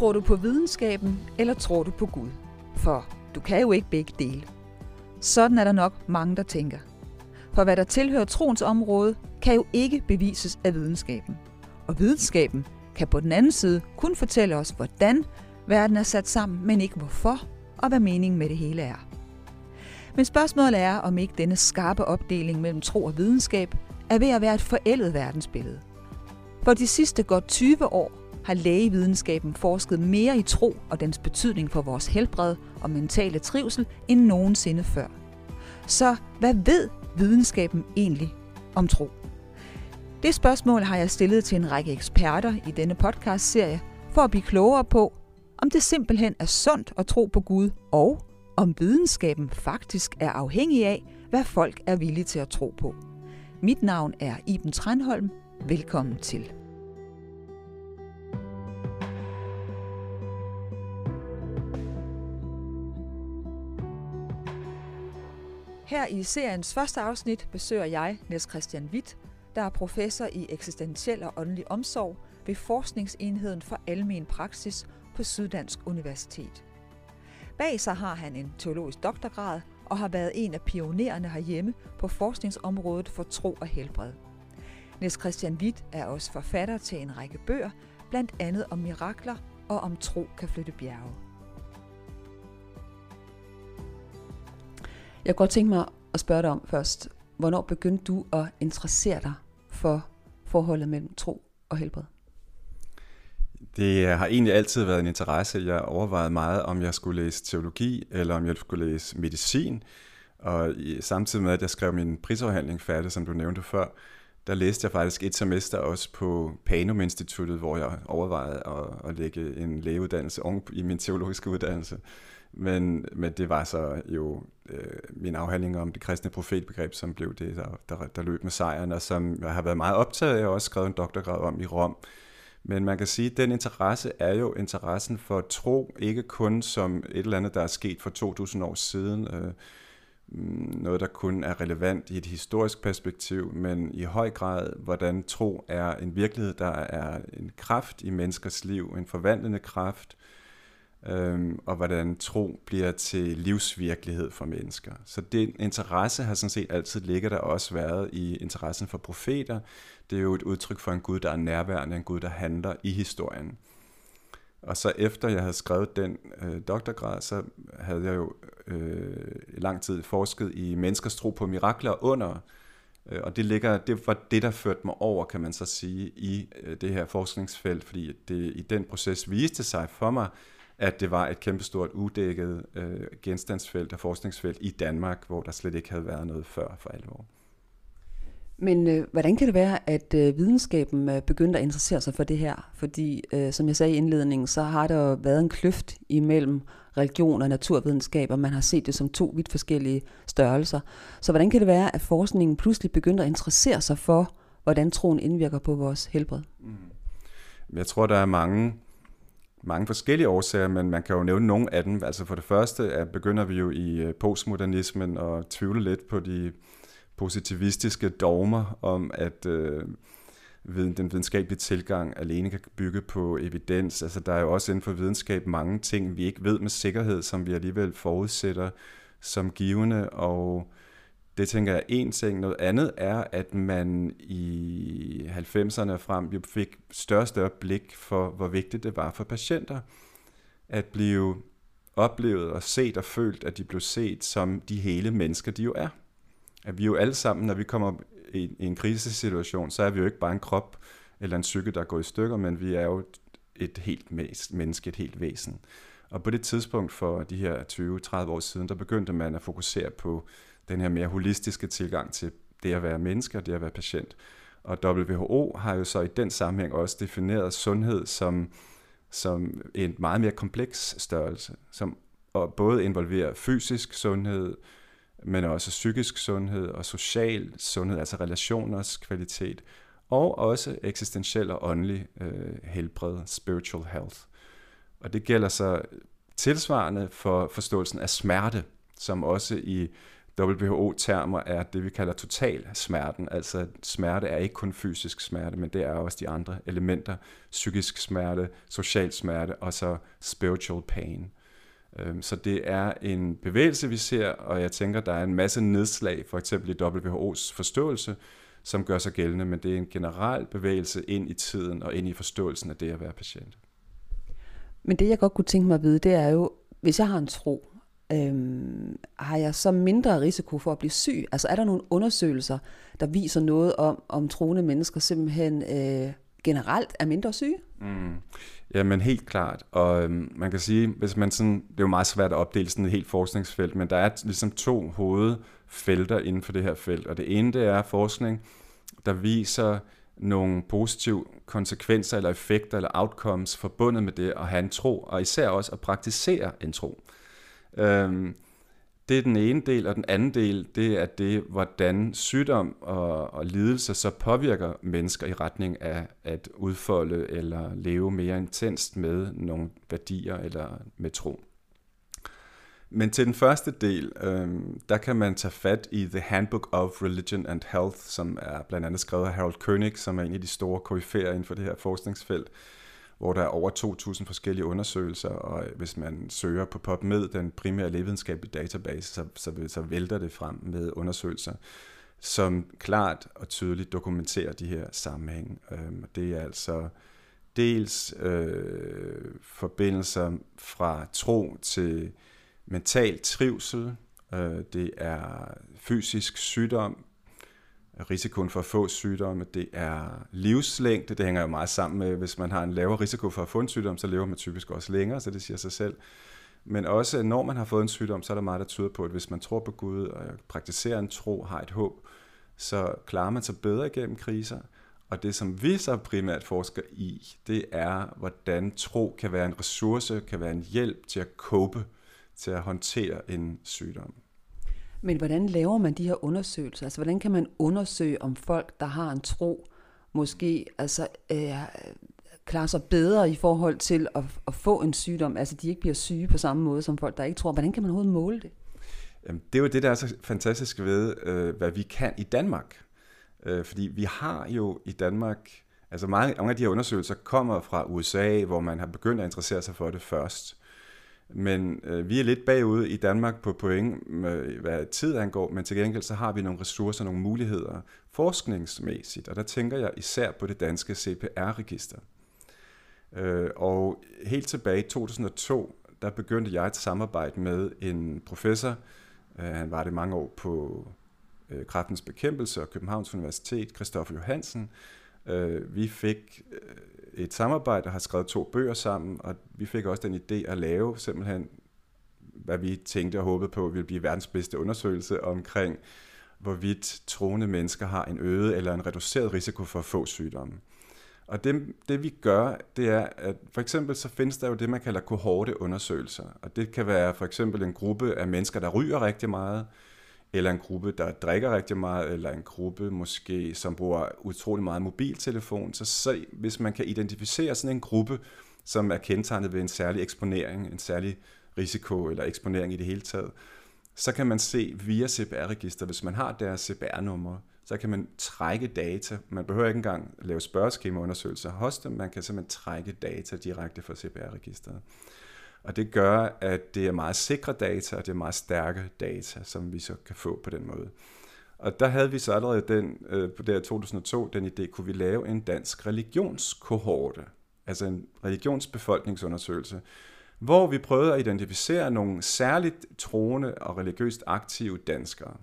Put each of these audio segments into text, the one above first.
Tror du på videnskaben, eller tror du på Gud? For du kan jo ikke begge dele. Sådan er der nok mange, der tænker. For hvad der tilhører troens område, kan jo ikke bevises af videnskaben. Og videnskaben kan på den anden side kun fortælle os, hvordan verden er sat sammen, men ikke hvorfor og hvad meningen med det hele er. Men spørgsmålet er, om ikke denne skarpe opdeling mellem tro og videnskab er ved at være et forældet verdensbillede. For de sidste godt 20 år har lægevidenskaben forsket mere i tro og dens betydning for vores helbred og mentale trivsel end nogensinde før. Så hvad ved videnskaben egentlig om tro? Det spørgsmål har jeg stillet til en række eksperter i denne podcast-serie for at blive klogere på, om det simpelthen er sundt at tro på Gud, og om videnskaben faktisk er afhængig af, hvad folk er villige til at tro på. Mit navn er Iben Tranholm. Velkommen til. Her i seriens første afsnit besøger jeg Niels Christian Witt, der er professor i eksistentiel og åndelig omsorg ved Forskningsenheden for Almen Praksis på Syddansk Universitet. Bag sig har han en teologisk doktorgrad og har været en af pionererne herhjemme på forskningsområdet for tro og helbred. Niels Christian Witt er også forfatter til en række bøger, blandt andet om mirakler og om tro kan flytte bjerge. Jeg kunne godt tænke mig at spørge dig om først, hvornår begyndte du at interessere dig for forholdet mellem tro og helbred? Det har egentlig altid været en interesse. Jeg overvejede meget, om jeg skulle læse teologi, eller om jeg skulle læse medicin. Og samtidig med, at jeg skrev min prisafhandling færdig, som du nævnte før, der læste jeg faktisk et semester også på Panum Instituttet, hvor jeg overvejede at, at lægge en lægeuddannelse oven i min teologiske uddannelse. Men, men det var så jo øh, min afhandling om det kristne profetbegreb, som blev det, der, der, der løb med sejren, og som jeg har været meget optaget af. og også skrevet en doktorgrad om i Rom. Men man kan sige, at den interesse er jo interessen for tro, ikke kun som et eller andet, der er sket for 2000 år siden, øh, mm, noget, der kun er relevant i et historisk perspektiv, men i høj grad, hvordan tro er en virkelighed, der er en kraft i menneskers liv, en forvandlende kraft, øh, og hvordan tro bliver til livsvirkelighed for mennesker. Så den interesse har sådan set altid ligget der også været i interessen for profeter. Det er jo et udtryk for en Gud, der er nærværende, en Gud, der handler i historien. Og så efter jeg havde skrevet den øh, doktorgrad, så havde jeg jo øh, lang tid forsket i menneskers tro på mirakler under, øh, og det, ligger, det var det, der førte mig over, kan man så sige, i øh, det her forskningsfelt, fordi det i den proces viste sig for mig, at det var et kæmpestort uddækket øh, genstandsfelt og forskningsfelt i Danmark, hvor der slet ikke havde været noget før for alvor. Men øh, hvordan kan det være, at øh, videnskaben øh, begyndte at interessere sig for det her? Fordi, øh, som jeg sagde i indledningen, så har der været en kløft imellem religion og naturvidenskab, og man har set det som to vidt forskellige størrelser. Så hvordan kan det være, at forskningen pludselig begyndte at interessere sig for, hvordan troen indvirker på vores helbred? Mm. Jeg tror, der er mange mange forskellige årsager, men man kan jo nævne nogle af dem. Altså for det første at begynder vi jo i øh, postmodernismen og tvivle lidt på de positivistiske dogmer om, at øh, den videnskabelige tilgang alene kan bygge på evidens. Altså der er jo også inden for videnskab mange ting, vi ikke ved med sikkerhed, som vi alligevel forudsætter som givende, og det tænker jeg er en ting. Noget andet er, at man i 90'erne frem jo fik større og større blik for, hvor vigtigt det var for patienter at blive oplevet og set og følt, at de blev set som de hele mennesker, de jo er. At vi jo alle sammen, når vi kommer i, en krisesituation, så er vi jo ikke bare en krop eller en psyke, der går i stykker, men vi er jo et helt menneske, et helt væsen. Og på det tidspunkt for de her 20-30 år siden, der begyndte man at fokusere på den her mere holistiske tilgang til det at være menneske og det at være patient. Og WHO har jo så i den sammenhæng også defineret sundhed som, som en meget mere kompleks størrelse, som og både involverer fysisk sundhed, men også psykisk sundhed og social sundhed, altså relationers kvalitet, og også eksistentiel og åndelig øh, helbred, spiritual health. Og det gælder så tilsvarende for forståelsen af smerte, som også i WHO-termer er det, vi kalder total smerten. Altså smerte er ikke kun fysisk smerte, men det er også de andre elementer. Psykisk smerte, social smerte og så spiritual pain. Øhm, så det er en bevægelse, vi ser, og jeg tænker, der er en masse nedslag, for eksempel i WHO's forståelse, som gør sig gældende, men det er en generel bevægelse ind i tiden og ind i forståelsen af det at være patient. Men det, jeg godt kunne tænke mig at vide, det er jo, hvis jeg har en tro, øhm, har jeg så mindre risiko for at blive syg? Altså er der nogle undersøgelser, der viser noget om, om troende mennesker simpelthen øh, generelt er mindre syge? Mm. Ja, men helt klart. Og øhm, man kan sige, hvis man sådan, det er jo meget svært at opdele sådan et helt forskningsfelt, men der er ligesom to hovedfelter inden for det her felt. Og det ene, det er forskning, der viser nogle positive konsekvenser eller effekter eller outcomes forbundet med det at have en tro, og især også at praktisere en tro. Øhm, det er den ene del, og den anden del, det er det, hvordan sygdom og, og lidelse så påvirker mennesker i retning af at udfolde eller leve mere intenst med nogle værdier eller med tro. Men til den første del, øh, der kan man tage fat i The Handbook of Religion and Health, som er blandt andet skrevet af Harold Koenig, som er en af de store koryfærer inden for det her forskningsfelt, hvor der er over 2.000 forskellige undersøgelser, og hvis man søger på PubMed, den primære lægevidenskabelige database, så, så, så vælter det frem med undersøgelser, som klart og tydeligt dokumenterer de her sammenhænge. Øhm, det er altså dels øh, forbindelser fra tro til mental trivsel, øh, det er fysisk sygdom, risikoen for at få sygdomme, det er livslængde, det hænger jo meget sammen med, hvis man har en lavere risiko for at få en sygdom, så lever man typisk også længere, så det siger sig selv. Men også når man har fået en sygdom, så er der meget, der tyder på, at hvis man tror på Gud og praktiserer en tro, har et håb, så klarer man sig bedre igennem kriser. Og det, som vi så primært forsker i, det er, hvordan tro kan være en ressource, kan være en hjælp til at cope, til at håndtere en sygdom. Men hvordan laver man de her undersøgelser? Altså, hvordan kan man undersøge, om folk, der har en tro, måske altså, øh, klarer sig bedre i forhold til at, at få en sygdom? Altså, de ikke bliver syge på samme måde som folk, der ikke tror. Hvordan kan man overhovedet måle det? Jamen, det er jo det, der er så fantastisk ved, øh, hvad vi kan i Danmark. Øh, fordi vi har jo i Danmark, altså mange, mange af de her undersøgelser kommer fra USA, hvor man har begyndt at interessere sig for det først. Men øh, vi er lidt bagud i Danmark på point, med, hvad tid angår, men til gengæld så har vi nogle ressourcer, nogle muligheder forskningsmæssigt, og der tænker jeg især på det danske CPR-register. Øh, og helt tilbage i 2002, der begyndte jeg et samarbejde med en professor, øh, han var det mange år på øh, Kræftens bekæmpelse og Københavns Universitet, Christoffer Johansen. Øh, vi fik øh, et samarbejde og har skrevet to bøger sammen, og vi fik også den idé at lave simpelthen, hvad vi tænkte og håbede på ville blive verdens bedste undersøgelse omkring, hvorvidt troende mennesker har en øget eller en reduceret risiko for at få sygdomme. Og det, det vi gør, det er, at for eksempel så findes der jo det, man kalder kohorteundersøgelser. Og det kan være for eksempel en gruppe af mennesker, der ryger rigtig meget, eller en gruppe, der drikker rigtig meget, eller en gruppe måske, som bruger utrolig meget mobiltelefon. Så, så hvis man kan identificere sådan en gruppe, som er kendetegnet ved en særlig eksponering, en særlig risiko eller eksponering i det hele taget, så kan man se via CPR-register, hvis man har deres CPR-nummer, så kan man trække data. Man behøver ikke engang lave spørgeskemaundersøgelser hos dem, man kan simpelthen trække data direkte fra CPR-registeret. Og det gør, at det er meget sikre data, og det er meget stærke data, som vi så kan få på den måde. Og der havde vi så allerede den, øh, på det 2002 den idé, kunne vi lave en dansk religionskohorte, altså en religionsbefolkningsundersøgelse, hvor vi prøvede at identificere nogle særligt troende og religiøst aktive danskere.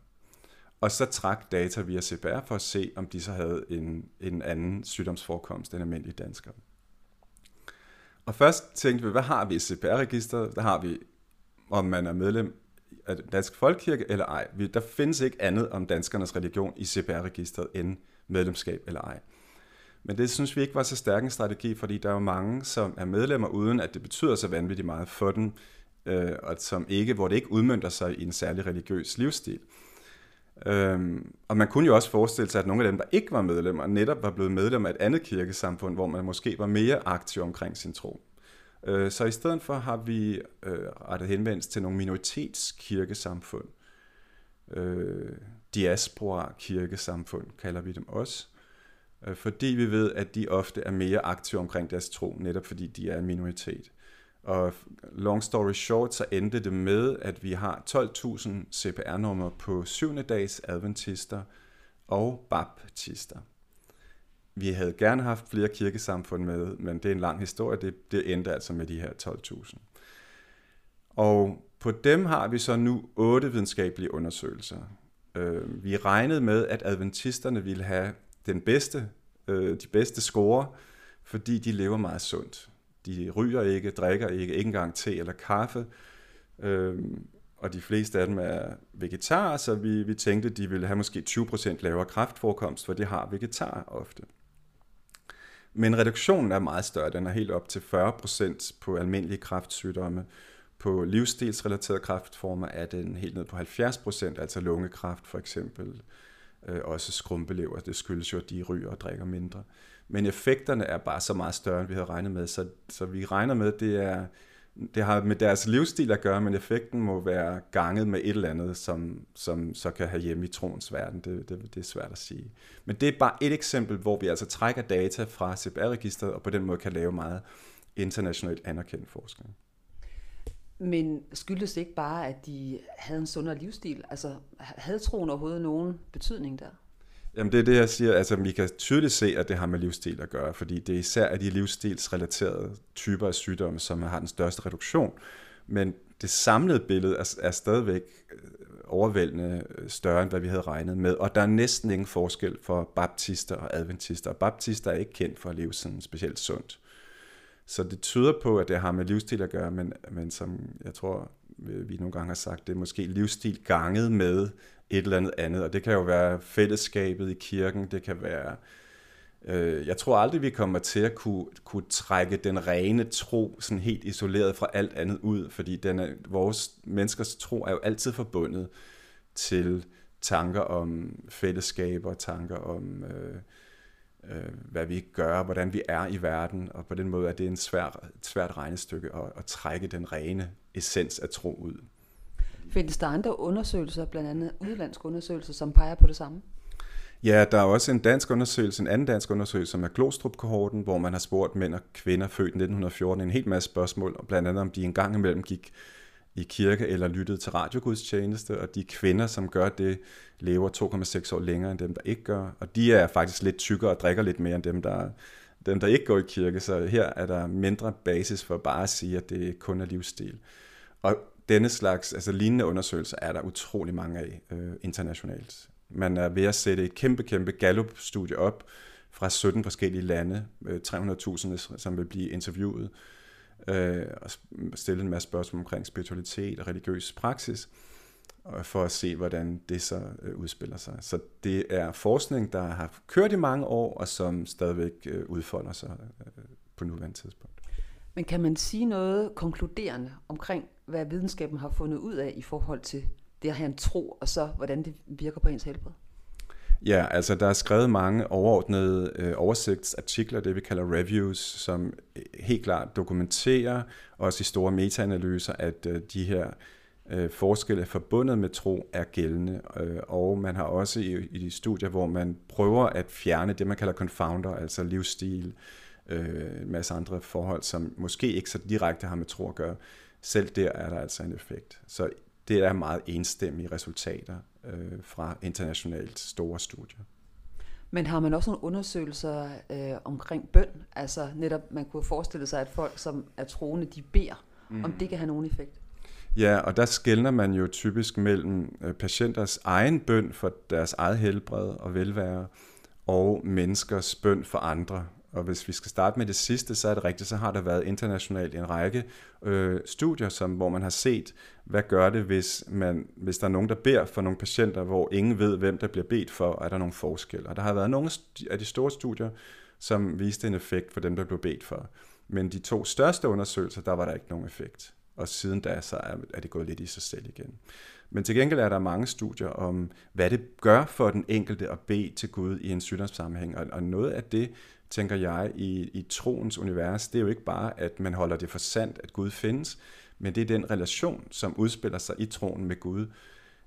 Og så trak data via CPR for at se, om de så havde en, en anden sygdomsforekomst end almindelige danskere. Og først tænkte vi, hvad har vi i CPR-registeret? Der har vi, om man er medlem af Dansk Folkekirke eller ej. Der findes ikke andet om danskernes religion i CPR-registeret end medlemskab eller ej. Men det synes vi ikke var så stærk en strategi, fordi der er jo mange, som er medlemmer, uden at det betyder så vanvittigt meget for dem, øh, og som ikke, hvor det ikke udmyndter sig i en særlig religiøs livsstil. Øhm, og man kunne jo også forestille sig, at nogle af dem, der ikke var medlemmer, netop var blevet medlemmer af et andet kirkesamfund, hvor man måske var mere aktiv omkring sin tro. Øh, så i stedet for har vi øh, rettet henvendelse til nogle minoritetskirkesamfund, øh, diaspora kirkesamfund, kalder vi dem også, øh, fordi vi ved, at de ofte er mere aktive omkring deres tro, netop fordi de er en minoritet. Og long story short, så endte det med, at vi har 12.000 CPR-numre på 7. dags adventister og baptister. Vi havde gerne haft flere kirkesamfund med, men det er en lang historie. Det, det endte altså med de her 12.000. Og på dem har vi så nu otte videnskabelige undersøgelser. Øh, vi regnede med, at adventisterne ville have den bedste, øh, de bedste score, fordi de lever meget sundt. De ryger ikke, drikker ikke, ikke engang te eller kaffe. Øhm, og de fleste af dem er vegetarer, så vi, vi tænkte, de ville have måske 20% lavere kraftforekomst, for de har vegetarer ofte. Men reduktionen er meget større. Den er helt op til 40% på almindelige kræftsygdomme. På livsstilsrelaterede kræftformer er den helt ned på 70%, altså lungekræft for eksempel. Øh, også skrumpelever, det skyldes jo, at de ryger og drikker mindre. Men effekterne er bare så meget større, end vi havde regnet med. Så, så vi regner med, at det er det har med deres livsstil at gøre, men effekten må være ganget med et eller andet, som, som så kan have hjemme i troens verden. Det, det, det er svært at sige. Men det er bare et eksempel, hvor vi altså trækker data fra CPR-registeret, og på den måde kan lave meget internationalt anerkendt forskning. Men skyldes det ikke bare, at de havde en sundere livsstil? Altså, havde troen overhovedet nogen betydning der? Jamen det er det, jeg siger. Altså, vi kan tydeligt se, at det har med livsstil at gøre, fordi det er især af de livsstilsrelaterede typer af sygdomme, som har den største reduktion. Men det samlede billede er, er stadigvæk øh, overvældende øh, større, end hvad vi havde regnet med. Og der er næsten ingen forskel for baptister og adventister. Og baptister er ikke kendt for at leve sådan specielt sundt. Så det tyder på, at det har med livsstil at gøre, men, men som jeg tror, vi nogle gange har sagt, det er måske livsstil ganget med et eller andet andet. Og det kan jo være fællesskabet i kirken, det kan være... Øh, jeg tror aldrig, vi kommer til at kunne, kunne trække den rene tro sådan helt isoleret fra alt andet ud, fordi den er, vores menneskers tro er jo altid forbundet til tanker om fællesskaber, tanker om... Øh, øh, hvad vi gør, hvordan vi er i verden, og på den måde er det en svær, et svært regnestykke at, at trække den rene essens af tro ud. Findes der andre undersøgelser, blandt andet udlandske undersøgelser, som peger på det samme? Ja, der er også en dansk undersøgelse, en anden dansk undersøgelse, som er Glostrup-kohorten, hvor man har spurgt mænd og kvinder født i 1914 en hel masse spørgsmål, og blandt andet om de engang imellem gik i kirke eller lyttede til radiogudstjeneste, og de kvinder, som gør det, lever 2,6 år længere end dem, der ikke gør, og de er faktisk lidt tykkere og drikker lidt mere end dem, der, dem, der ikke går i kirke, så her er der mindre basis for bare at sige, at det kun er livsstil. Og denne slags, altså lignende undersøgelser, er der utrolig mange af øh, internationalt. Man er ved at sætte et kæmpe, kæmpe Gallup-studie op fra 17 forskellige lande, øh, 300.000, som vil blive interviewet, øh, og stille en masse spørgsmål omkring spiritualitet og religiøs praksis, for at se, hvordan det så øh, udspiller sig. Så det er forskning, der har kørt i mange år, og som stadigvæk øh, udfolder sig øh, på nuværende tidspunkt. Men kan man sige noget konkluderende omkring, hvad videnskaben har fundet ud af i forhold til det at have en tro, og så hvordan det virker på ens helbred? Ja, altså der er skrevet mange overordnede øh, oversigtsartikler, det vi kalder reviews, som øh, helt klart dokumenterer, også i store metaanalyser, at øh, de her øh, forskelle forbundet med tro er gældende. Øh, og man har også i, i de studier, hvor man prøver at fjerne det, man kalder confounder, altså livsstil, øh, en masse andre forhold, som måske ikke så direkte har med tro at gøre. Selv der er der altså en effekt. Så det er meget enstemmige resultater øh, fra internationalt store studier. Men har man også nogle undersøgelser øh, omkring bøn? Altså netop, man kunne forestille sig, at folk, som er troende, de beder, mm. om det kan have nogen effekt? Ja, og der skældner man jo typisk mellem øh, patienters egen bøn for deres eget helbred og velvære, og menneskers bøn for andre. Og hvis vi skal starte med det sidste, så er det rigtigt, så har der været internationalt en række øh, studier, som, hvor man har set, hvad gør det, hvis, man, hvis der er nogen, der beder for nogle patienter, hvor ingen ved, hvem der bliver bedt for, og er der nogle forskelle. Og der har været nogle af de store studier, som viste en effekt for dem, der blev bedt for. Men de to største undersøgelser, der var der ikke nogen effekt. Og siden da, så er det gået lidt i sig selv igen. Men til gengæld er der mange studier om, hvad det gør for den enkelte at bede til Gud i en sygdomssammenhæng. Og noget af det, tænker jeg, i, i troens univers, det er jo ikke bare, at man holder det for sandt, at Gud findes, men det er den relation, som udspiller sig i troen med Gud.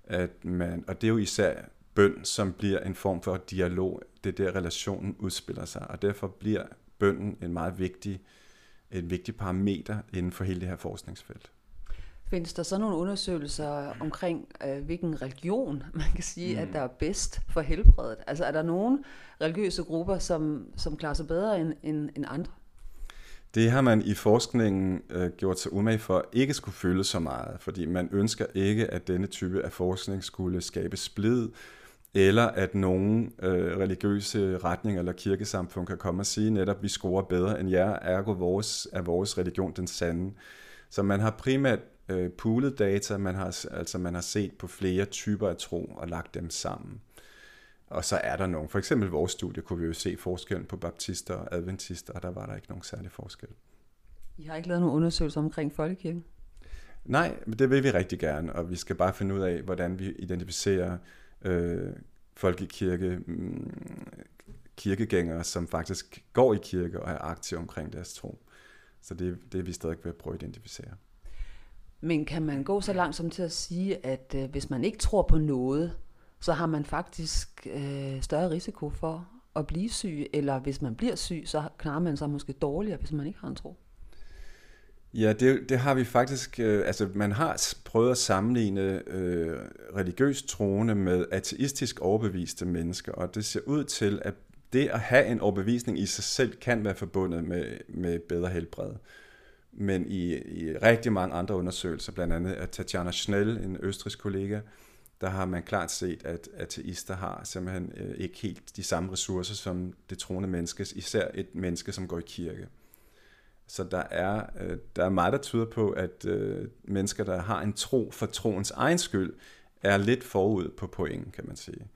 at man, og det er jo især bøn, som bliver en form for dialog. Det er der, relationen udspiller sig, og derfor bliver bønden en meget vigtig, en vigtig parameter inden for hele det her forskningsfelt. Findes der så nogle undersøgelser omkring, øh, hvilken religion man kan sige, mm. at der er bedst for helbredet? Altså er der nogle religiøse grupper, som, som klarer sig bedre end, end, end andre? Det har man i forskningen øh, gjort sig umage for ikke skulle føle så meget, fordi man ønsker ikke, at denne type af forskning skulle skabe splid, eller at nogen øh, religiøse retninger eller kirkesamfund kan komme og sige netop, at vi scorer bedre end jer, ergo vores, er vores religion den sande. Så man har primært øh, poolet data, man har, altså man har set på flere typer af tro og lagt dem sammen. Og så er der nogen, for eksempel i vores studie kunne vi jo se forskellen på baptister og adventister, og der var der ikke nogen særlig forskel. I har ikke lavet nogen undersøgelser omkring folkekirken? Nej, men det vil vi rigtig gerne, og vi skal bare finde ud af, hvordan vi identificerer øh, folkekirke, mm, kirkegængere, som faktisk går i kirke og er aktive omkring deres tro. Så det, det er vi stadig ved at prøve at identificere. Men kan man gå så langt som til at sige, at øh, hvis man ikke tror på noget, så har man faktisk øh, større risiko for at blive syg, eller hvis man bliver syg, så klarer man sig måske dårligere, hvis man ikke har en tro. Ja, det, det har vi faktisk, øh, altså man har prøvet at sammenligne øh, religiøst troende med ateistisk overbeviste mennesker, og det ser ud til, at det at have en overbevisning i sig selv kan være forbundet med, med bedre helbred. Men i, i rigtig mange andre undersøgelser, blandt andet af Tatjana Schnell, en østrisk kollega, der har man klart set, at ateister har simpelthen øh, ikke helt de samme ressourcer som det troende menneske, især et menneske, som går i kirke. Så der er, øh, der er meget, der tyder på, at øh, mennesker, der har en tro for troens egen skyld, er lidt forud på pointen, kan man sige.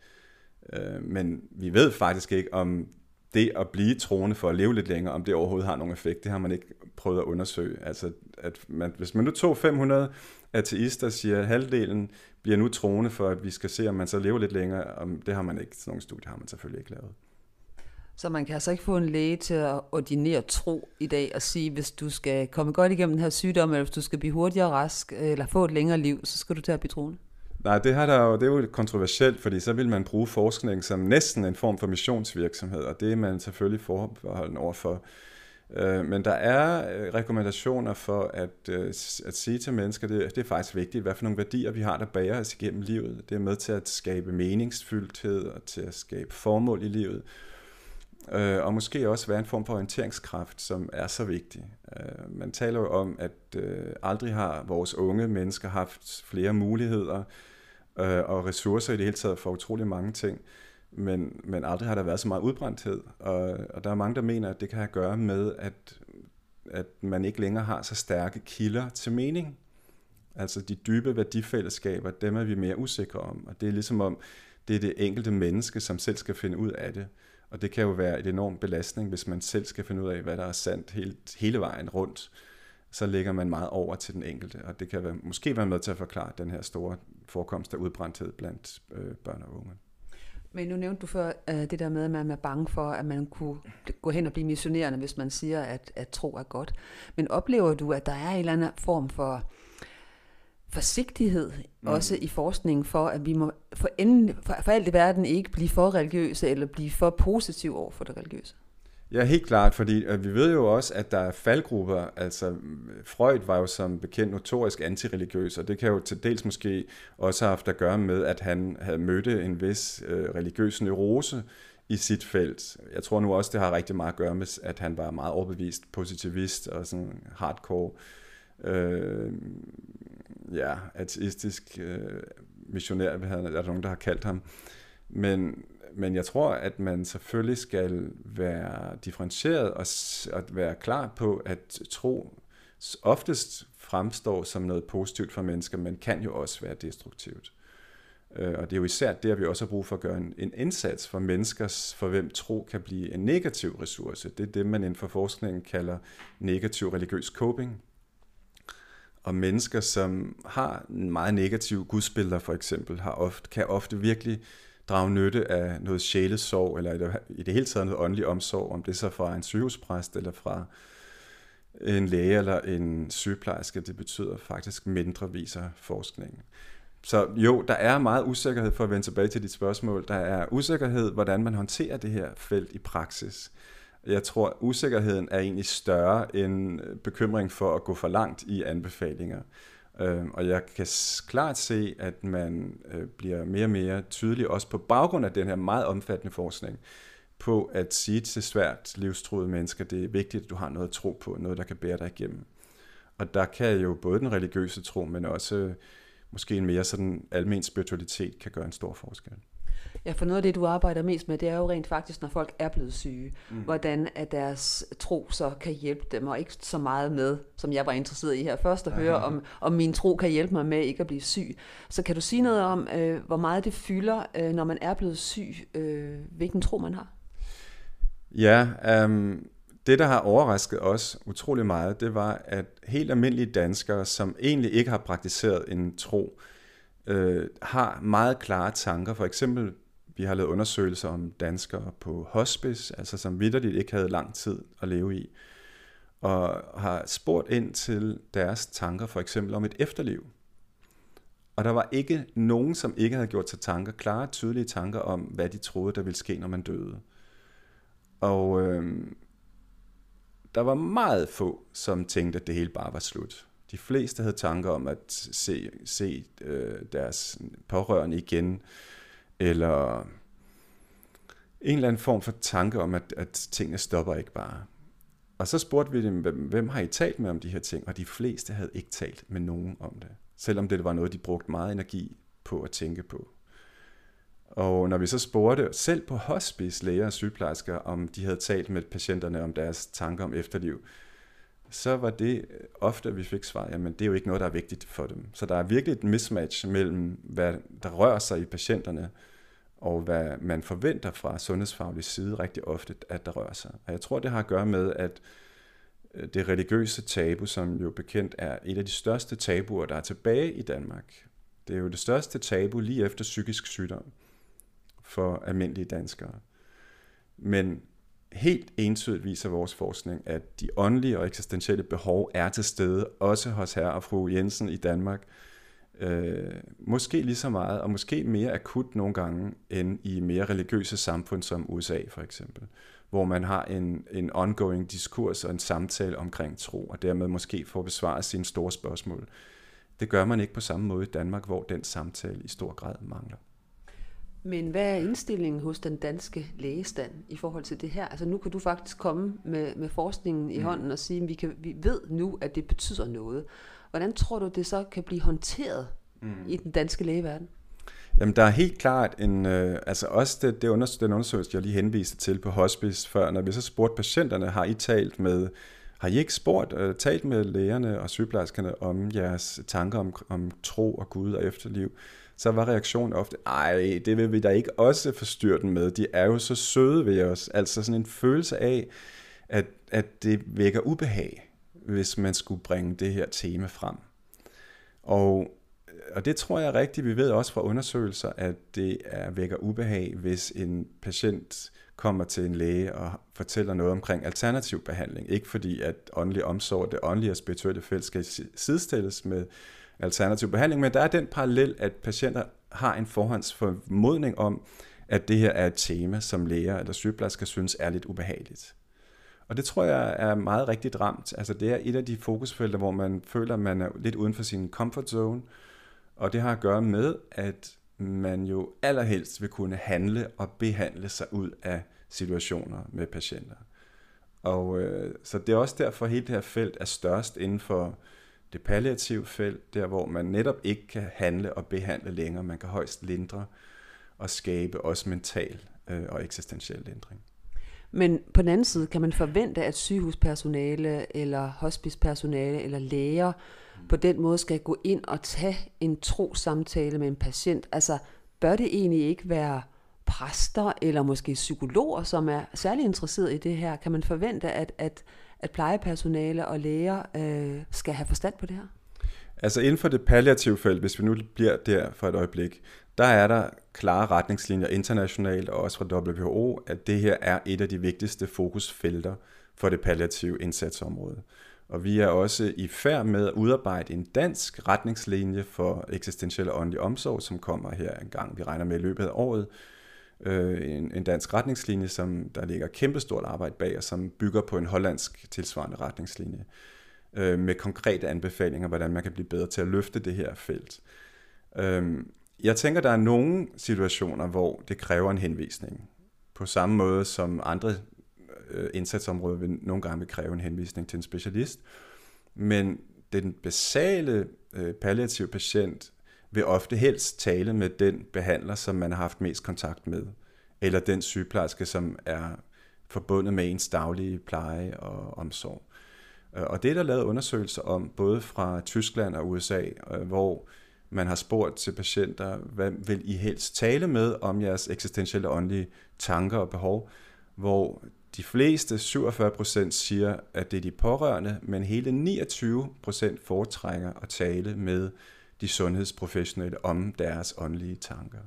Øh, men vi ved faktisk ikke, om det at blive troende for at leve lidt længere, om det overhovedet har nogen effekt. Det har man ikke prøvet at undersøge. Altså, at man, hvis man nu tog 500 ateister, siger at halvdelen bliver nu troende for, at vi skal se, om man så lever lidt længere. Om det har man ikke, sådan nogle studier har man selvfølgelig ikke lavet. Så man kan altså ikke få en læge til at ordinere tro i dag og sige, hvis du skal komme godt igennem den her sygdom, eller hvis du skal blive hurtigere rask, eller få et længere liv, så skal du til at blive troende. Nej, det, har der jo, det er jo kontroversielt, fordi så vil man bruge forskning som næsten en form for missionsvirksomhed, og det er man selvfølgelig forbeholden over for. Øh, men der er øh, rekommendationer for at, øh, at sige til mennesker, det, det er faktisk vigtigt, hvad for nogle værdier vi har, der bærer os igennem livet. Det er med til at skabe meningsfyldthed og til at skabe formål i livet. Og måske også være en form for orienteringskraft, som er så vigtig. Man taler jo om, at aldrig har vores unge mennesker haft flere muligheder øh, og ressourcer i det hele taget for utrolig mange ting men, men aldrig har der været så meget udbrændthed, og, og der er mange, der mener, at det kan have at gøre med, at, at man ikke længere har så stærke kilder til mening. Altså de dybe værdifællesskaber, dem er vi mere usikre om, og det er ligesom om, det er det enkelte menneske, som selv skal finde ud af det. Og det kan jo være et enormt belastning, hvis man selv skal finde ud af, hvad der er sandt hele, hele vejen rundt. Så lægger man meget over til den enkelte, og det kan være, måske være med til at forklare den her store forekomst af udbrændthed blandt øh, børn og unge. Men nu nævnte du før uh, det der med, at man er bange for, at man kunne gå hen og blive missionerende, hvis man siger, at, at tro er godt. Men oplever du, at der er en eller anden form for forsigtighed mm. også i forskningen for, at vi må for, enden, for, for alt i verden ikke blive for religiøse eller blive for positive over for det religiøse? Ja, helt klart, fordi øh, vi ved jo også, at der er faldgrupper. Altså, Freud var jo som bekendt notorisk antireligiøs, og det kan jo til dels måske også have haft at gøre med, at han havde mødt en vis øh, religiøs neurose i sit felt. Jeg tror nu også, det har rigtig meget at gøre med, at han var meget overbevist positivist og sådan hardcore, øh, ja, ateistisk øh, missionær, er der nogen, der har kaldt ham. Men men jeg tror, at man selvfølgelig skal være differentieret og, og være klar på, at tro oftest fremstår som noget positivt for mennesker, men kan jo også være destruktivt. Øh, og det er jo især der, vi også har brug for at gøre en, en indsats for mennesker, for hvem tro kan blive en negativ ressource. Det er det, man inden for forskningen kalder negativ religiøs coping. Og mennesker, som har en meget negativ gudsbilleder for eksempel, har ofte, kan ofte virkelig drage nytte af noget sjælesorg, eller i det hele taget noget åndelig omsorg, om det så fra en sygehuspræst eller fra en læge eller en sygeplejerske, det betyder faktisk mindre, viser forskningen. så jo, der er meget usikkerhed for at vende tilbage til dit spørgsmål. Der er usikkerhed, hvordan man håndterer det her felt i praksis. Jeg tror, usikkerheden er egentlig større end bekymring for at gå for langt i anbefalinger. Øh, og jeg kan klart se, at man øh, bliver mere og mere tydelig, også på baggrund af den her meget omfattende forskning, på at sige til svært livstruede mennesker, det er vigtigt, at du har noget at tro på, noget, der kan bære dig igennem. Og der kan jo både den religiøse tro, men også øh, måske en mere sådan almen spiritualitet kan gøre en stor forskel. Ja, for noget af det, du arbejder mest med, det er jo rent faktisk, når folk er blevet syge. Mm. Hvordan at deres tro så kan hjælpe dem, og ikke så meget med, som jeg var interesseret i her først, at Aha. høre, om, om min tro kan hjælpe mig med ikke at blive syg. Så kan du sige noget om, øh, hvor meget det fylder, øh, når man er blevet syg, øh, hvilken tro man har? Ja, um, det der har overrasket os utrolig meget, det var, at helt almindelige danskere, som egentlig ikke har praktiseret en tro, øh, har meget klare tanker. For eksempel, vi har lavet undersøgelser om danskere på hospice, altså som vidderligt ikke havde lang tid at leve i, og har spurgt ind til deres tanker, for eksempel om et efterliv. Og der var ikke nogen, som ikke havde gjort sig tanker, klare, tydelige tanker om, hvad de troede, der ville ske, når man døde. Og øh, der var meget få, som tænkte, at det hele bare var slut. De fleste havde tanker om at se, se øh, deres pårørende igen, eller en eller anden form for tanke om, at, at tingene stopper ikke bare. Og så spurgte vi dem, hvem, hvem har I talt med om de her ting? Og de fleste havde ikke talt med nogen om det. Selvom det var noget, de brugte meget energi på at tænke på. Og når vi så spurgte selv på hospice læger og sygeplejersker, om de havde talt med patienterne om deres tanker om efterliv, så var det øh, ofte, at vi fik svar, jamen det er jo ikke noget, der er vigtigt for dem. Så der er virkelig et mismatch mellem, hvad der rører sig i patienterne, og hvad man forventer fra sundhedsfaglig side rigtig ofte, at der rører sig. Og jeg tror, det har at gøre med, at øh, det religiøse tabu, som jo bekendt er et af de største tabuer, der er tilbage i Danmark. Det er jo det største tabu lige efter psykisk sygdom for almindelige danskere. Men helt entydigt viser vores forskning, at de åndelige og eksistentielle behov er til stede, også hos herre og fru Jensen i Danmark. Øh, måske lige så meget, og måske mere akut nogle gange, end i mere religiøse samfund som USA for eksempel, hvor man har en, en ongoing diskurs og en samtale omkring tro, og dermed måske får besvaret sine store spørgsmål. Det gør man ikke på samme måde i Danmark, hvor den samtale i stor grad mangler. Men hvad er indstillingen hos den danske lægestand i forhold til det her? Altså nu kan du faktisk komme med, med forskningen i mm. hånden og sige, at vi, kan, vi ved nu, at det betyder noget. Hvordan tror du, det så kan blive håndteret mm. i den danske lægeverden? Jamen, der er helt klart en, øh, altså også det, det under, den undersøgelse, jeg lige henviste til på hospice før, når vi så spurgte patienterne, har I talt med, har I ikke spurgt, øh, talt med lægerne og sygeplejerskerne om jeres tanker om, om tro og Gud og efterliv? Så var reaktionen ofte, ej, det vil vi da ikke også forstyrre den med. De er jo så søde ved os. Altså sådan en følelse af, at, at det vækker ubehag, hvis man skulle bringe det her tema frem. Og, og det tror jeg rigtigt, vi ved også fra undersøgelser, at det er vækker ubehag, hvis en patient kommer til en læge og fortæller noget omkring alternativ behandling. Ikke fordi, at åndelig omsorg, det åndelige og spirituelle felt skal sidestilles med alternativ behandling, men der er den parallel, at patienter har en forhåndsformodning om, at det her er et tema, som læger eller sygeplejersker synes er lidt ubehageligt. Og det tror jeg er meget rigtigt ramt. Altså det er et af de fokusfelter, hvor man føler, at man er lidt uden for sin comfort zone. Og det har at gøre med, at man jo allerhelst vil kunne handle og behandle sig ud af situationer med patienter. Og øh, så det er også derfor, at hele det her felt er størst inden for det palliative felt, der hvor man netop ikke kan handle og behandle længere, man kan højst lindre og skabe også mental øh, og eksistentiel lindring. Men på den anden side, kan man forvente, at sygehuspersonale eller hospicepersonale eller læger mm. på den måde skal gå ind og tage en trosamtale med en patient? Altså, bør det egentlig ikke være præster eller måske psykologer, som er særlig interesseret i det her? Kan man forvente, at, at at plejepersonale og læger øh, skal have forstand på det her? Altså inden for det palliative felt, hvis vi nu bliver der for et øjeblik, der er der klare retningslinjer internationalt og også fra WHO, at det her er et af de vigtigste fokusfelter for det palliative indsatsområde. Og vi er også i færd med at udarbejde en dansk retningslinje for eksistentiel og åndelig omsorg, som kommer her en gang, vi regner med i løbet af året. Øh, en, en dansk retningslinje, som der ligger kæmpestort arbejde bag, og som bygger på en hollandsk tilsvarende retningslinje øh, med konkrete anbefalinger, hvordan man kan blive bedre til at løfte det her felt. Øh, jeg tænker, der er nogle situationer, hvor det kræver en henvisning. På samme måde som andre øh, indsatsområder vil nogle gange vil kræve en henvisning til en specialist. Men den basale øh, palliative patient vil ofte helst tale med den behandler, som man har haft mest kontakt med, eller den sygeplejerske, som er forbundet med ens daglige pleje og omsorg. Øh, og det er der lavet undersøgelser om, både fra Tyskland og USA, øh, hvor man har spurgt til patienter, hvad vil I helst tale med om jeres eksistentielle åndelige tanker og behov, hvor de fleste, 47 procent, siger, at det er de pårørende, men hele 29 procent foretrækker at tale med de sundhedsprofessionelle om deres åndelige tanker.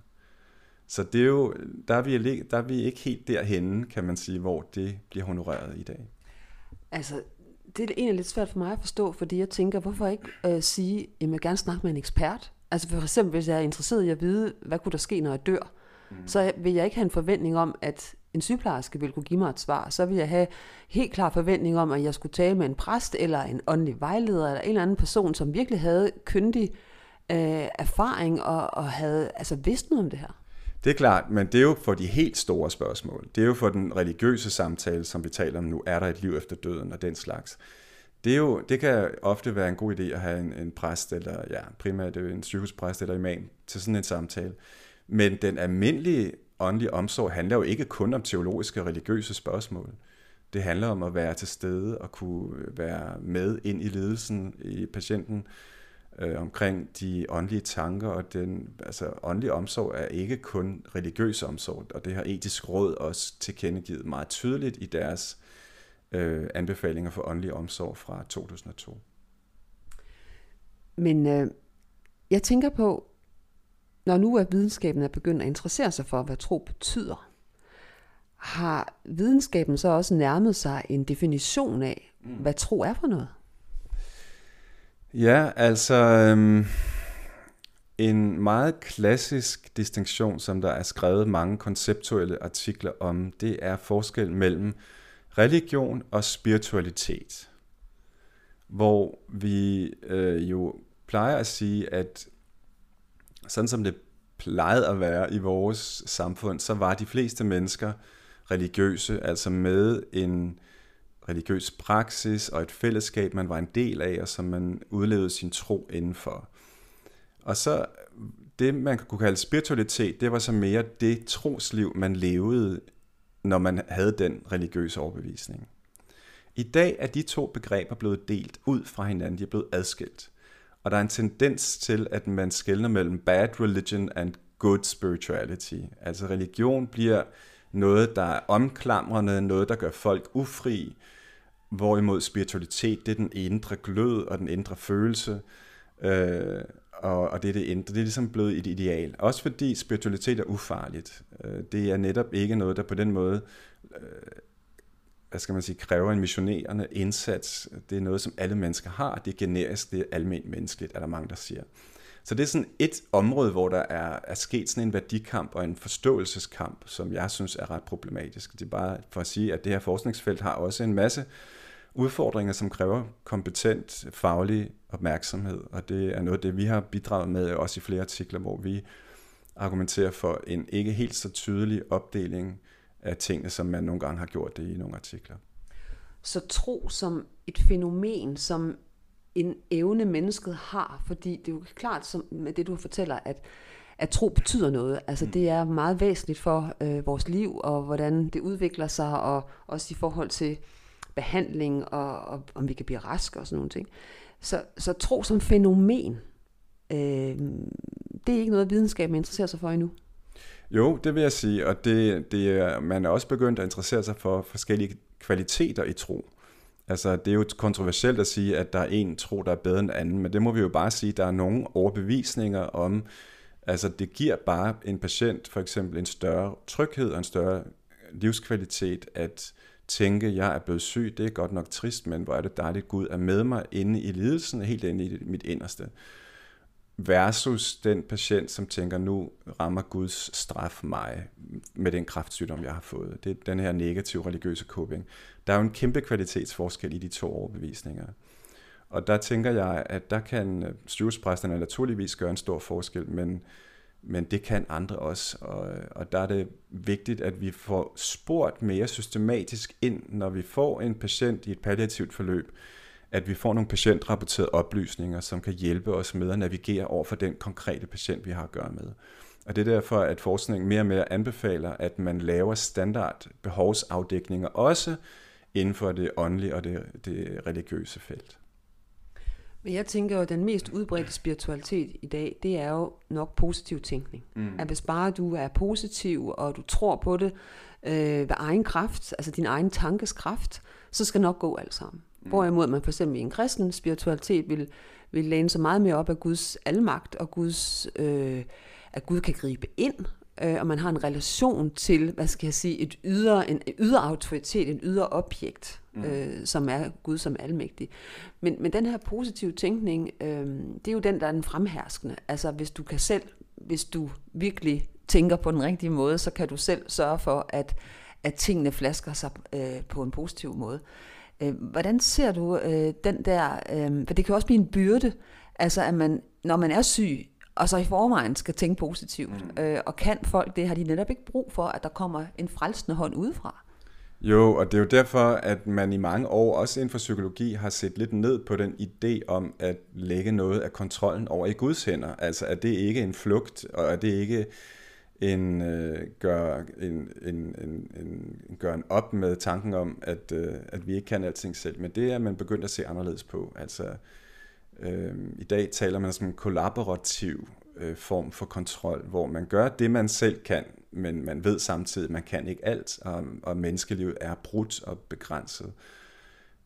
Så det er jo, der er, vi, der er vi ikke helt derhenne, kan man sige, hvor det bliver honoreret i dag. Altså, det er egentlig lidt svært for mig at forstå, fordi jeg tænker, hvorfor ikke øh, sige, at jeg vil gerne snakke med en ekspert? Altså for eksempel, hvis jeg er interesseret i at vide, hvad kunne der ske, når jeg dør, mm. så vil jeg ikke have en forventning om, at en sygeplejerske vil kunne give mig et svar. Så vil jeg have helt klar forventning om, at jeg skulle tale med en præst, eller en åndelig vejleder, eller en eller anden person, som virkelig havde kyndig øh, Øh, erfaring, og, og havde altså vidst noget om det her. Det er klart, men det er jo for de helt store spørgsmål. Det er jo for den religiøse samtale, som vi taler om nu. Er der et liv efter døden og den slags? Det, er jo, det kan ofte være en god idé at have en, en præst, eller ja, primært øh, en sygehuspræst eller imam til sådan en samtale. Men den almindelige åndelige omsorg handler jo ikke kun om teologiske og religiøse spørgsmål. Det handler om at være til stede og kunne være med ind i ledelsen i patienten, øh, omkring de åndelige tanker, og den altså, åndelige omsorg er ikke kun religiøs omsorg, og det har etisk råd også tilkendegivet meget tydeligt i deres øh, anbefalinger for åndelig omsorg fra 2002. Men øh, jeg tænker på, når nu er videnskaben er begyndt at interessere sig for, hvad tro betyder, har videnskaben så også nærmet sig en definition af, mm. hvad tro er for noget? Ja, altså øhm, en meget klassisk distinktion, som der er skrevet mange konceptuelle artikler om, det er forskel mellem religion og spiritualitet. Hvor vi øh, jo plejer at sige, at sådan som det plejede at være i vores samfund, så var de fleste mennesker religiøse, altså med en religiøs praksis og et fællesskab, man var en del af, og som man udlevede sin tro indenfor. Og så det, man kunne kalde spiritualitet, det var så mere det trosliv, man levede, når man havde den religiøse overbevisning. I dag er de to begreber blevet delt ud fra hinanden, de er blevet adskilt. Og der er en tendens til, at man skældner mellem bad religion and good spirituality. Altså religion bliver noget, der er omklamrende, noget, der gør folk ufri, Hvorimod spiritualitet, det er den indre glød og den indre følelse, øh, og, og det er det indre. Det er ligesom blevet et ideal. Også fordi spiritualitet er ufarligt. Øh, det er netop ikke noget, der på den måde, øh, hvad skal man sige, kræver en missionerende indsats. Det er noget, som alle mennesker har. Det er generisk, det er almindeligt menneskeligt, er der mange, der siger. Så det er sådan et område, hvor der er, er sket sådan en værdikamp og en forståelseskamp, som jeg synes er ret problematisk. Det er bare for at sige, at det her forskningsfelt har også en masse udfordringer, som kræver kompetent faglig opmærksomhed, og det er noget af det, vi har bidraget med også i flere artikler, hvor vi argumenterer for en ikke helt så tydelig opdeling af tingene, som man nogle gange har gjort det i nogle artikler. Så tro som et fænomen, som en evne mennesket har, fordi det er jo klart som med det, du fortæller, at, at tro betyder noget. Altså mm. det er meget væsentligt for øh, vores liv, og hvordan det udvikler sig, og også i forhold til behandling, og, og om vi kan blive raske og sådan nogle ting. Så, så tro som fænomen, øh, det er ikke noget, videnskaben interesserer sig for endnu. Jo, det vil jeg sige, og det, det er, man er også begyndt at interessere sig for forskellige kvaliteter i tro. Altså, det er jo kontroversielt at sige, at der er en tro, der er bedre end anden, men det må vi jo bare sige, at der er nogle overbevisninger om, altså det giver bare en patient for eksempel en større tryghed og en større livskvalitet, at tænke, jeg er blevet syg, det er godt nok trist, men hvor er det dejligt, Gud er med mig inde i lidelsen, helt inde i mit inderste. Versus den patient, som tænker, nu rammer Guds straf mig med den kraftsygdom, jeg har fået. Det er den her negative religiøse coping. Der er jo en kæmpe kvalitetsforskel i de to overbevisninger. Og der tænker jeg, at der kan øh, styrelsespræsterne naturligvis gøre en stor forskel, men men det kan andre også. Og, og der er det vigtigt, at vi får spurgt mere systematisk ind, når vi får en patient i et palliativt forløb, at vi får nogle patientrapporterede oplysninger, som kan hjælpe os med at navigere over for den konkrete patient, vi har at gøre med. Og det er derfor, at forskningen mere og mere anbefaler, at man laver standard behovsafdækninger, også inden for det åndelige og det, det religiøse felt. Men jeg tænker jo, at den mest udbredte spiritualitet i dag, det er jo nok positiv tænkning. Mm. At hvis bare du er positiv, og du tror på det øh, ved egen kraft, altså din egen tankes kraft, så skal nok gå alt sammen. Mm. Hvorimod man for eksempel i en kristen spiritualitet vil, vil læne sig meget mere op af Guds almagt, og Guds, øh, at Gud kan gribe ind, øh, og man har en relation til, hvad skal jeg sige, et ydre, en ydre autoritet, en ydre objekt, mm. øh, som er Gud som almægtig. Men, men den her positive tænkning, øh, det er jo den, der er den fremherskende. Altså hvis du kan selv, hvis du virkelig tænker på den rigtige måde, så kan du selv sørge for, at, at tingene flasker sig øh, på en positiv måde. Øh, hvordan ser du øh, den der, øh, for det kan også blive en byrde, altså at man, når man er syg, og så i forvejen skal tænke positivt. Mm. Øh, og kan folk det, har de netop ikke brug for, at der kommer en frelsende hånd udefra. Jo, og det er jo derfor, at man i mange år, også inden for psykologi, har set lidt ned på den idé om at lægge noget af kontrollen over i Guds hænder. Altså, at det ikke er en flugt, og at det ikke en, øh, gør, en, en, en, en, gør en op med tanken om, at, øh, at vi ikke kan alting selv. Men det er man begyndt at se anderledes på. Altså, øh, I dag taler man som en kollaborativ øh, form for kontrol, hvor man gør det, man selv kan, men man ved samtidig, at man kan ikke alt, og, og menneskelivet er brudt og begrænset.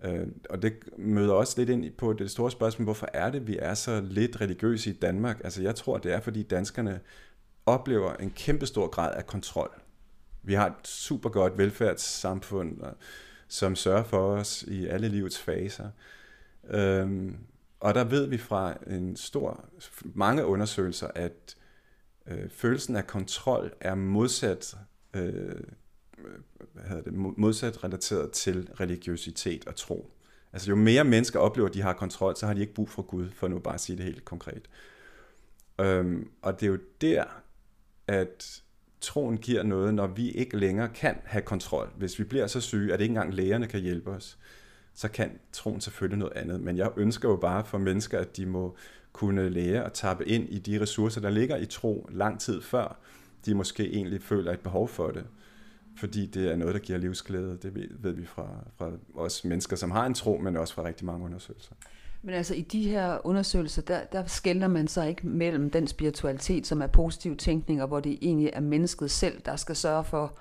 Øh, og det møder også lidt ind på det store spørgsmål, hvorfor er det, vi er så lidt religiøse i Danmark? Altså jeg tror, det er, fordi danskerne oplever en kæmpe stor grad af kontrol. Vi har et super godt velfærdssamfund, som sørger for os i alle livets faser. Øhm, og der ved vi fra en stor, mange undersøgelser, at øh, følelsen af kontrol er modsat, øh, hvad hedder det, modsat relateret til religiøsitet og tro. Altså jo mere mennesker oplever, at de har kontrol, så har de ikke brug for Gud, for nu bare at sige det helt konkret. Øhm, og det er jo der, at troen giver noget, når vi ikke længere kan have kontrol. Hvis vi bliver så syge, at ikke engang lægerne kan hjælpe os, så kan troen selvfølgelig noget andet. Men jeg ønsker jo bare for mennesker, at de må kunne lære at tappe ind i de ressourcer, der ligger i tro lang tid før, de måske egentlig føler et behov for det. Fordi det er noget, der giver livsglæde. Det ved vi fra, fra os mennesker, som har en tro, men også fra rigtig mange undersøgelser. Men altså i de her undersøgelser, der, der skældner man så ikke mellem den spiritualitet, som er positiv tænkning, og hvor det egentlig er mennesket selv, der skal sørge for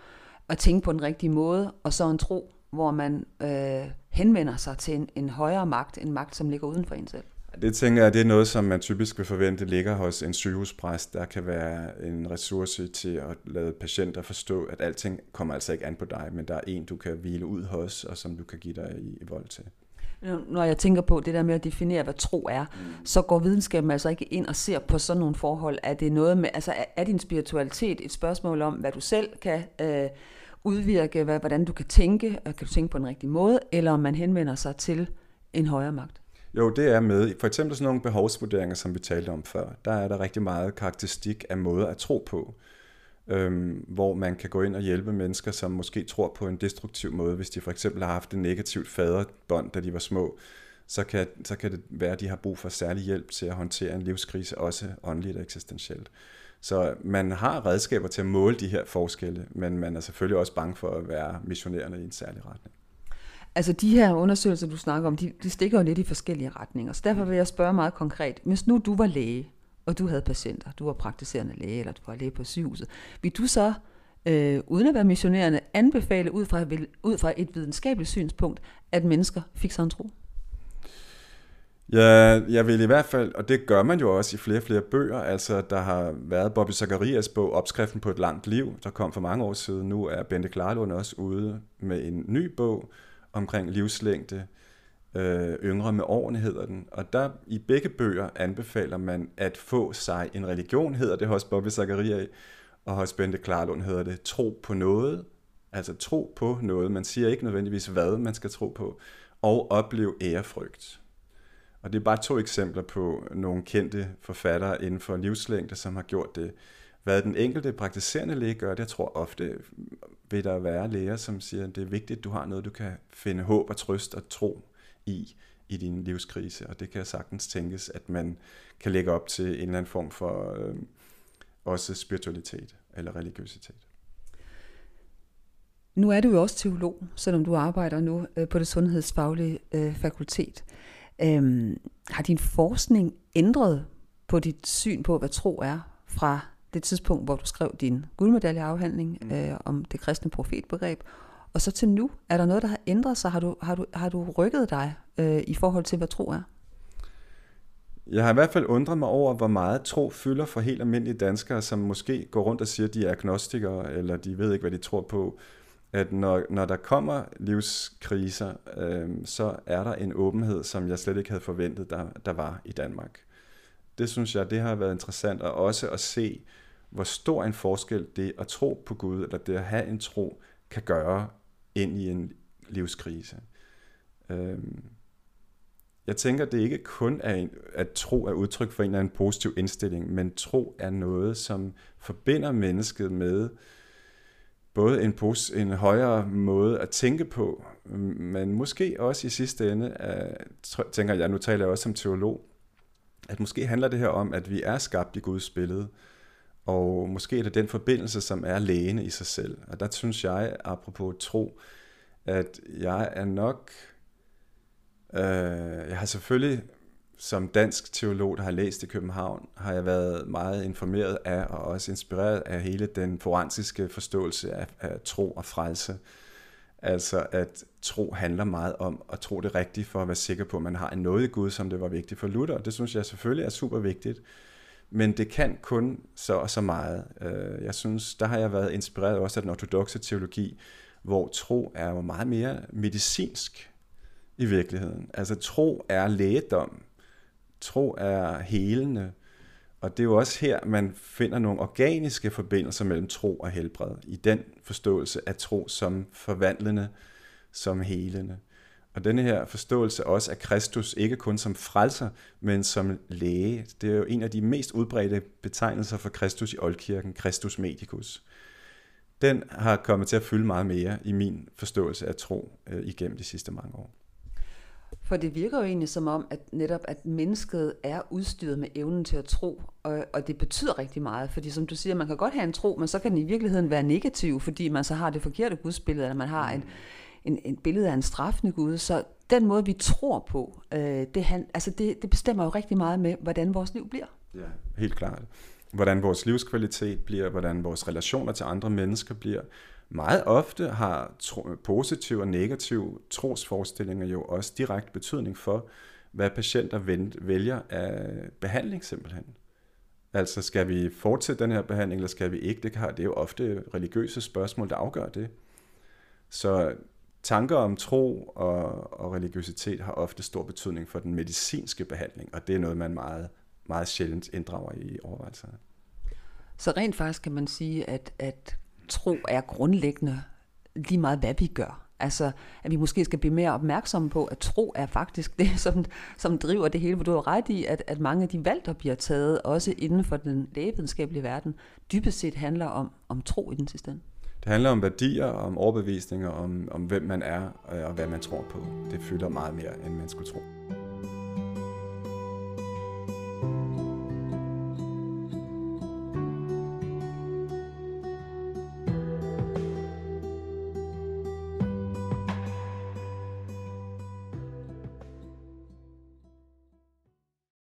at tænke på den rigtige måde, og så en tro, hvor man øh, henvender sig til en, en højere magt, en magt, som ligger uden for en selv. Det tænker jeg, det er noget, som man typisk vil forvente ligger hos en sygehuspræst. Der kan være en ressource til at lade patienter forstå, at alting kommer altså ikke an på dig, men der er en, du kan hvile ud hos, og som du kan give dig i, i vold til. Når jeg tænker på det der med at definere, hvad tro er, mm. så går videnskaben altså ikke ind og ser på sådan nogle forhold. Er det noget med, altså er, er din spiritualitet et spørgsmål om, hvad du selv kan øh, udvirke, hvad, hvordan du kan tænke, øh, kan du tænke på den rigtige måde, eller om man henvender sig til en højere magt? Jo, det er med. For eksempel sådan nogle behovsvurderinger, som vi talte om før, der er der rigtig meget karakteristik af måder at tro på øhm, hvor man kan gå ind og hjælpe mennesker, som måske tror på en destruktiv måde. Hvis de for eksempel har haft et negativt faderbånd, da de var små, så kan, så kan det være, at de har brug for særlig hjælp til at håndtere en livskrise, også åndeligt og eksistentielt. Så man har redskaber til at måle de her forskelle, men man er selvfølgelig også bange for at være missionerende i en særlig retning. Altså de her undersøgelser, du snakker om, de, de stikker jo lidt i forskellige retninger. Så derfor vil jeg spørge meget konkret. Hvis nu du var læge, og du havde patienter, du var praktiserende læge, eller du var læge på sygehuset, vil du så, øh, uden at være missionerende, anbefale ud fra, ud fra et videnskabeligt synspunkt, at mennesker fik sig en tro? Ja, jeg vil i hvert fald, og det gør man jo også i flere og flere bøger, altså der har været Bobby Zacharias bog Opskriften på et langt liv, der kom for mange år siden. Nu er Bente Klarlund også ude med en ny bog omkring livslængde, øh, Yngre med årene hedder den. Og der i begge bøger anbefaler man at få sig en religion, hedder det hos Bobby Zacharias, og hos Bente Klarlund hedder det tro på noget, altså tro på noget. Man siger ikke nødvendigvis, hvad man skal tro på, og opleve ærefrygt. Og det er bare to eksempler på nogle kendte forfattere inden for livslængde, som har gjort det. Hvad den enkelte praktiserende læge gør, det jeg tror ofte vil der være læger, som siger, at det er vigtigt, at du har noget, du kan finde håb og trøst og tro i i din livskrise. Og det kan sagtens tænkes, at man kan lægge op til en eller anden form for øh, også spiritualitet eller religiøsitet. Nu er du jo også teolog, selvom du arbejder nu øh, på det sundhedsfaglige øh, fakultet. Øhm, har din forskning ændret på dit syn på, hvad tro er, fra det tidspunkt, hvor du skrev din guldmedaljeafhandling mm. øh, om det kristne profetbegreb, og så til nu? Er der noget, der har ændret sig? Har du, har du, har du rykket dig øh, i forhold til, hvad tro er? Jeg har i hvert fald undret mig over, hvor meget tro fylder for helt almindelige danskere, som måske går rundt og siger, at de er agnostikere, eller de ved ikke, hvad de tror på at når, når der kommer livskriser, øh, så er der en åbenhed, som jeg slet ikke havde forventet, der, der var i Danmark. Det synes jeg, det har været interessant, og også at se, hvor stor en forskel det at tro på Gud, eller det at have en tro, kan gøre ind i en livskrise. Øh, jeg tænker, det ikke kun er, en, at tro er udtryk for en eller anden positiv indstilling, men tro er noget, som forbinder mennesket med øh, både en, pos, en højere måde at tænke på, men måske også i sidste ende, at, tænker jeg, nu taler jeg også som teolog, at måske handler det her om, at vi er skabt i Guds billede, og måske er det den forbindelse, som er lægende i sig selv. Og der synes jeg, apropos tro, at jeg er nok, øh, jeg har selvfølgelig som dansk teolog, der har læst i København, har jeg været meget informeret af og også inspireret af hele den forensiske forståelse af, af tro og frelse. Altså at tro handler meget om at tro det rigtige for at være sikker på, at man har en noget i Gud, som det var vigtigt for Luther. Det synes jeg selvfølgelig er super vigtigt. Men det kan kun så og så meget. Øh, jeg synes, der har jeg været inspireret også af den ortodoxe teologi, hvor tro er jo meget mere medicinsk i virkeligheden. Altså tro er lægedom Tro er helende, og det er jo også her, man finder nogle organiske forbindelser mellem tro og helbred, i den forståelse af tro som forvandlende, som helende. Og denne her forståelse også af Kristus, ikke kun som frelser, men som læge. Det er jo en af de mest udbredte betegnelser for Kristus i Oldkirken, Kristus Medicus. Den har kommet til at fylde meget mere i min forståelse af tro øh, igennem de sidste mange år. For det virker jo egentlig som om, at netop at mennesket er udstyret med evnen til at tro, og, og det betyder rigtig meget, fordi som du siger, man kan godt have en tro, men så kan den i virkeligheden være negativ, fordi man så har det forkerte gudsbillede, eller man har en, en, en billede af en straffende Gud. Så den måde, vi tror på, øh, det, han, altså det, det bestemmer jo rigtig meget med, hvordan vores liv bliver. Ja, helt klart. Hvordan vores livskvalitet bliver, hvordan vores relationer til andre mennesker bliver, meget ofte har tro, positive og negative trosforestillinger jo også direkte betydning for, hvad patienter vælger af behandling simpelthen. Altså skal vi fortsætte den her behandling, eller skal vi ikke? Det, kan, det er jo ofte religiøse spørgsmål, der afgør det. Så tanker om tro og, og religiøsitet har ofte stor betydning for den medicinske behandling, og det er noget, man meget, meget sjældent inddrager i overvejelserne. Så rent faktisk kan man sige, at, at tro er grundlæggende lige meget, hvad vi gør. Altså, at vi måske skal blive mere opmærksomme på, at tro er faktisk det, som, som driver det hele. For du har ret i, at, at mange af de valg, der bliver taget, også inden for den lægevidenskabelige verden, dybest set handler om, om tro i den sidste ende. Det handler om værdier, om overbevisninger, om, om hvem man er øh, og hvad man tror på. Det fylder meget mere, end man skulle tro.